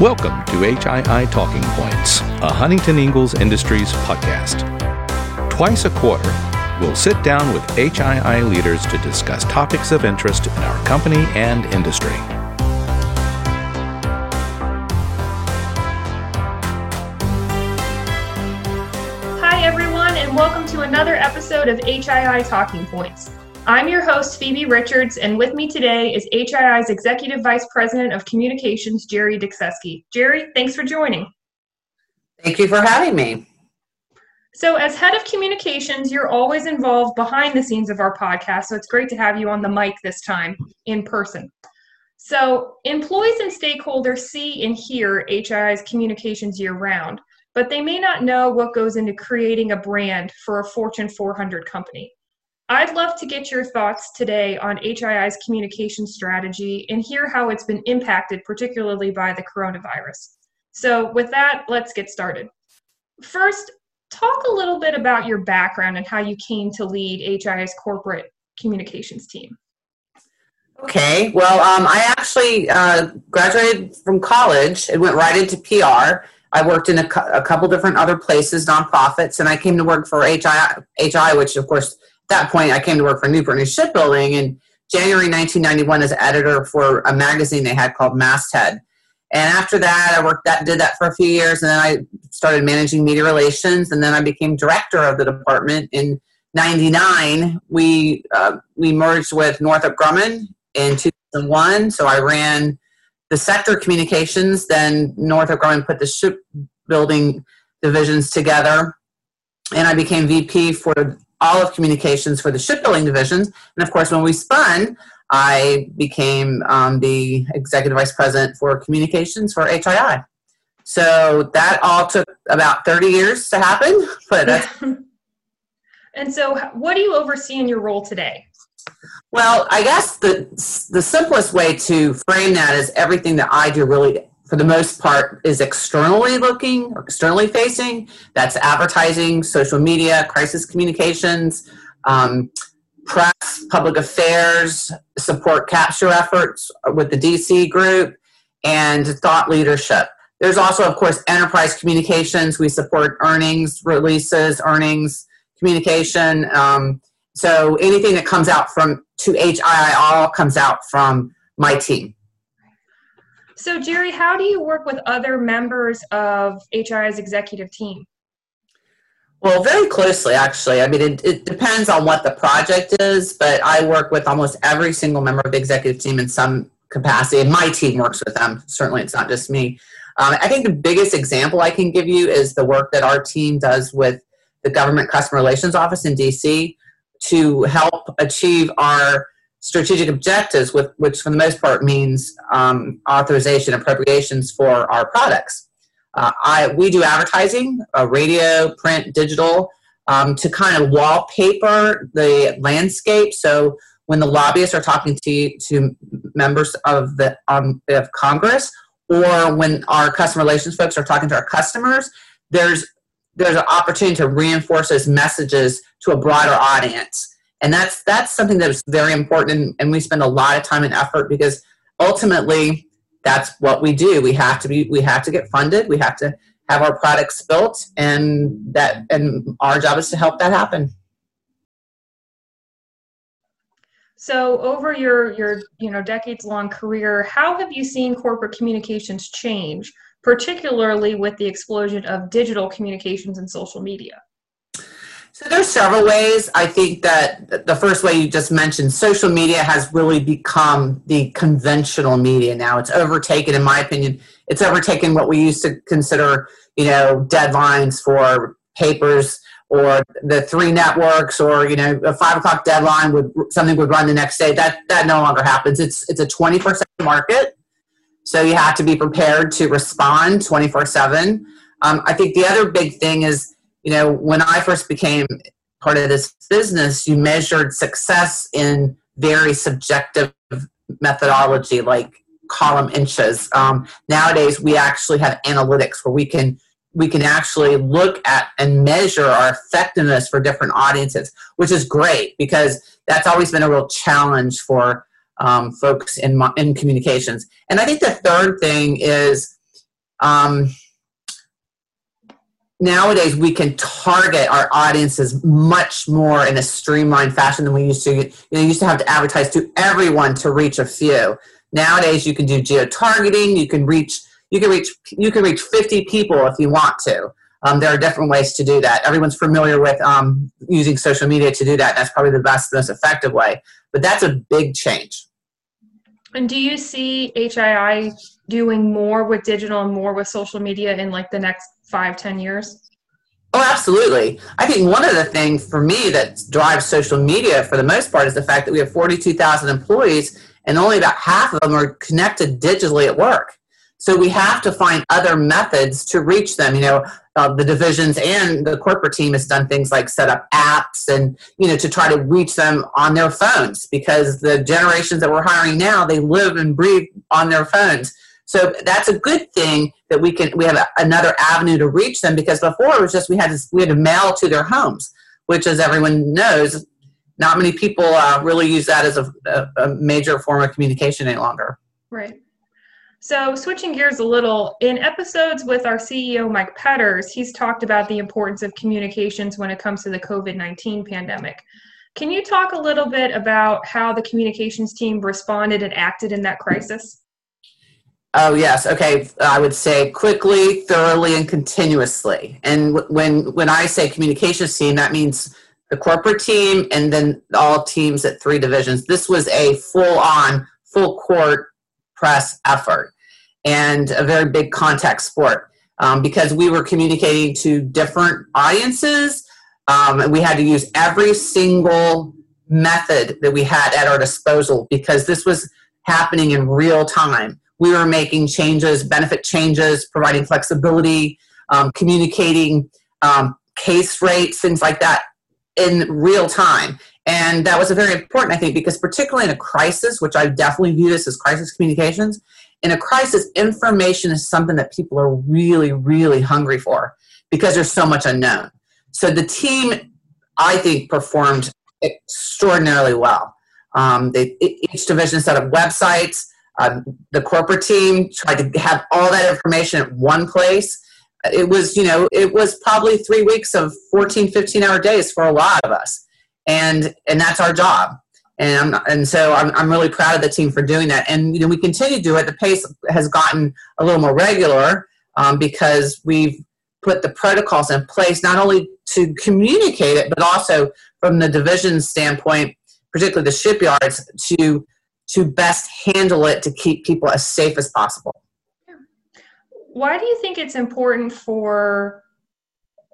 Welcome to HII Talking Points, a Huntington Ingalls Industries podcast. Twice a quarter, we'll sit down with HII leaders to discuss topics of interest in our company and industry. Hi, everyone, and welcome to another episode of HII Talking Points. I'm your host, Phoebe Richards, and with me today is HII's Executive Vice President of Communications, Jerry Dickseski. Jerry, thanks for joining. Thank you for having me. So, as head of communications, you're always involved behind the scenes of our podcast, so it's great to have you on the mic this time in person. So, employees and stakeholders see and hear HII's communications year round, but they may not know what goes into creating a brand for a Fortune 400 company. I'd love to get your thoughts today on HII's communication strategy and hear how it's been impacted, particularly by the coronavirus. So, with that, let's get started. First, talk a little bit about your background and how you came to lead HII's corporate communications team. Okay, well, um, I actually uh, graduated from college and went right into PR. I worked in a, a couple different other places, nonprofits, and I came to work for HII which, of course, that point, I came to work for Newport News Shipbuilding in January 1991 as editor for a magazine they had called Masthead. And after that, I worked that did that for a few years, and then I started managing media relations, and then I became director of the department in '99. We uh, we merged with Northrop Grumman in 2001, so I ran the sector communications. Then Northrop Grumman put the shipbuilding divisions together, and I became VP for all of communications for the shipbuilding divisions. And of course, when we spun, I became um, the executive vice president for communications for HII. So that all took about 30 years to happen, but And so, what do you oversee in your role today? Well, I guess the the simplest way to frame that is everything that I do really for the most part, is externally looking or externally facing. That's advertising, social media, crisis communications, um, press, public affairs, support capture efforts with the DC group, and thought leadership. There's also, of course, enterprise communications. We support earnings releases, earnings communication. Um, so anything that comes out from to HII all comes out from my team. So, Jerry, how do you work with other members of HII's executive team? Well, very closely, actually. I mean, it, it, depends on what the project is, but I work with almost every single member of the executive team in some capacity, and my team works with them. Certainly, it's not just me. Um, I think the biggest example I can give you is the work that our team does with the Government Customer Relations Office in DC to help achieve our strategic objectives, with, which for the most part means um, authorization appropriations for our products. Uh, I, we do advertising, uh, radio, print, digital, um, to kind of wallpaper the landscape. So when the lobbyists are talking to to members of the um, of Congress, or when our customer relations folks are talking to our customers, there's there's an opportunity to reinforce those messages to a broader audience and that's that's something that is very important and, and we spend a lot of time and effort because ultimately that's what we do. We have to be we have to get funded. We have to have our products built and that and our job is to help that happen. So over your your you know decades long career how have you seen corporate communications change particularly with the explosion of digital communications and social media so there's several ways. I think that the first way you just mentioned, social media has really become the conventional media now. It's overtaken, in my opinion, it's overtaken what we used to consider, you know, deadlines for papers or the three networks or you know a five o'clock deadline would something would run the next day. That that no longer happens. It's it's a 24 7 market, so you have to be prepared to respond 24 um. I think the other big thing is you know, when I first became part of this business, you measured success in very subjective methodology like column inches. Um, nowadays, we actually have analytics where we can we can actually look at and measure our effectiveness for different audiences, which is great because that's always been a real challenge for um, folks in in communications. And I think the third thing is um, nowadays we can target our audiences much more in a streamlined fashion than we used to. You know, you used to have to advertise to everyone to reach a few. Nowadays, you can do geo targeting. You can reach you can reach you can reach 50 people if you want to. Um, there are different ways to do that. Everyone's familiar with um, using social media to do that. That's probably the best, most effective way. But that's a big change. And do you see HII doing more with digital and more with social media in like the next five, ten years? Oh, absolutely. I think one of the things for me that drives social media for the most part is the fact that we have 42,000 employees and only about half of them are connected digitally at work. So we have to find other methods to reach them. You know, uh, the divisions and the corporate team has done things like set up apps and you know to try to reach them on their phones because the generations that we're hiring now they live and breathe on their phones. So that's a good thing that we can we have a, another avenue to reach them because before it was just we had to we had to mail to their homes, which as everyone knows, not many people uh, really use that as a, a, a major form of communication any longer. Right. So, switching gears a little, in episodes with our CEO, Mike Petters, he's talked about the importance of communications when it comes to the COVID 19 pandemic. Can you talk a little bit about how the communications team responded and acted in that crisis? Oh yes, okay. I would say quickly, thoroughly, and continuously. And when when I say communications team, that means the corporate team and then all teams at three divisions. This was a full on, full court press effort and a very big contact sport um, because we were communicating to different audiences. Um, and we had to use every single method that we had at our disposal because this was happening in real time we were making changes, benefit changes, providing flexibility, um, communicating um, case rates, things like that in real time. And that was a very important, I think, because particularly in a crisis, which I definitely view this as crisis communications, in a crisis, information is something that people are really, really hungry for because there's so much unknown. So the team, I think, performed extraordinarily well. Um, they, each division set up websites. Um, the corporate team tried to have all that information at one place. It was, you know, it was probably three weeks of 14, 15 hour days for a lot of us. And, and that's our job. And, and so I'm, I'm really proud of the team for doing that. And, you know, we continue to do it. The pace has gotten a little more regular um, because we've put the protocols in place, not only to communicate it, but also from the division standpoint, particularly the shipyards, to to best handle it to keep people as safe as possible. Why do you think it's important for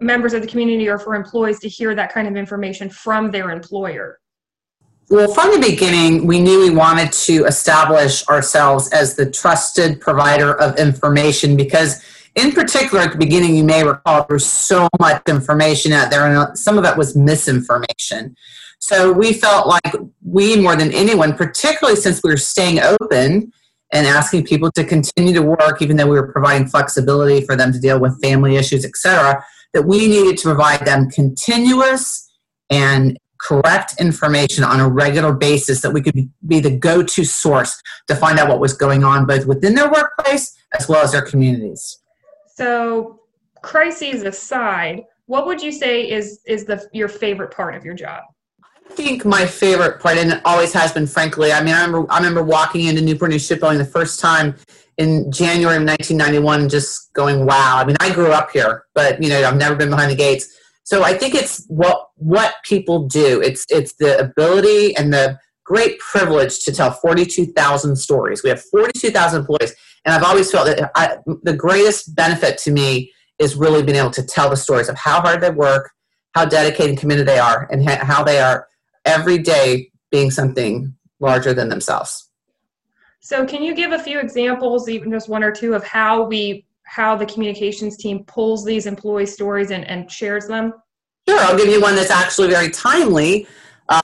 members of the community or for employees to hear that kind of information from their employer? Well, from the beginning, we knew we wanted to establish ourselves as the trusted provider of information because, in particular, at the beginning, you may recall there was so much information out there, and uh, some of it was misinformation. So we felt like we, more than anyone, particularly since we were staying open and asking people to continue to work, even though we were providing flexibility for them to deal with family issues, etc., that we needed to provide them continuous and correct information on a regular basis that we could be the go-to source to find out what was going on both within their workplace as well as their communities. So, crises aside, what would you say is is the your favorite part of your job? Think my favorite part, and it always has been, frankly, I mean, I remember, I remember walking into Newport News Shipbuilding the first time in January of 1991, just going, wow. I mean, I grew up here, but you know, I've never been behind the gates. So I think it's what what people do. It's it's the ability and the great privilege to tell 42,000 stories. We have 42,000 employees, and I've always felt that I, the greatest benefit to me is really being able to tell the stories of how hard they work, how dedicated and committed they are, and how they are every day being something larger than themselves. So, can you give a few examples, even just one or two, of how we how the communications team pulls these employee stories and, and shares them? Sure, I'll give you one that's actually very timely,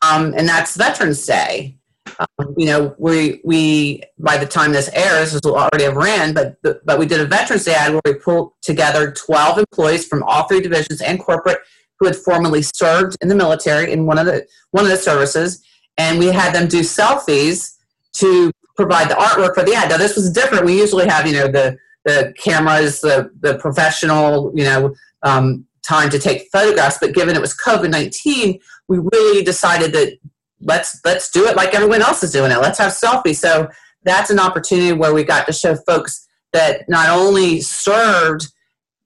um, and that's Veterans Day. Um, you know, we we by the time this airs, this will already have ran, but but we did a Veterans Day ad where we pulled together 12 employees from all three divisions and corporate who had formerly served in the military in one of the one of the services, and we had them do selfies to provide the artwork for the ad. Now this was different. We usually have you know the the cameras, the the professional, you know, um, time to take photographs. But given it was COVID nineteen, we really decided that let's let's do it like everyone else is doing it. Let's have selfies. So that's an opportunity where we got to show folks that not only served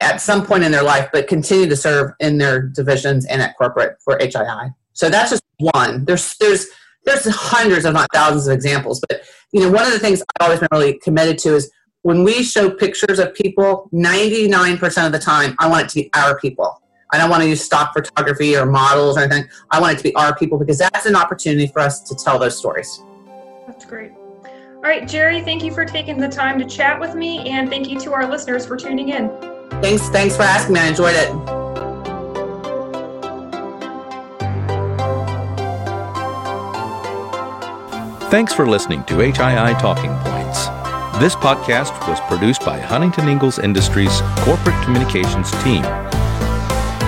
at some point in their life, but continue to serve in their divisions and at corporate for HII. So that's just one. There's there's there's hundreds, if not thousands, of examples. But you know, one of the things I've always been really committed to is when we show pictures of people, 99% of the time, I want it to be our people. I don't want to use stock photography or models or anything. I want it to be our people because that's an opportunity for us to tell those stories. That's great. All right, Jerry, thank you for taking the time to chat with me, and thank you to our listeners for tuning in. Thanks, thanks for asking me. I enjoyed it. Thanks for listening to HII Talking Points. This podcast was produced by Huntington Ingalls Industries Corporate Communications team.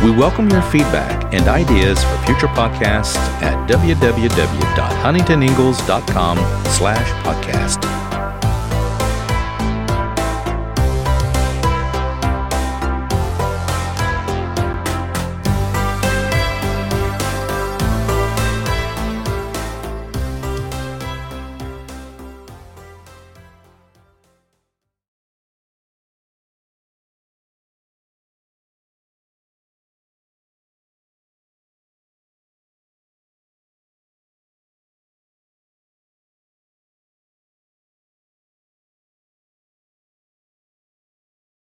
We welcome your feedback and ideas for future podcasts at www.huntingtoningalls.com slash podcast.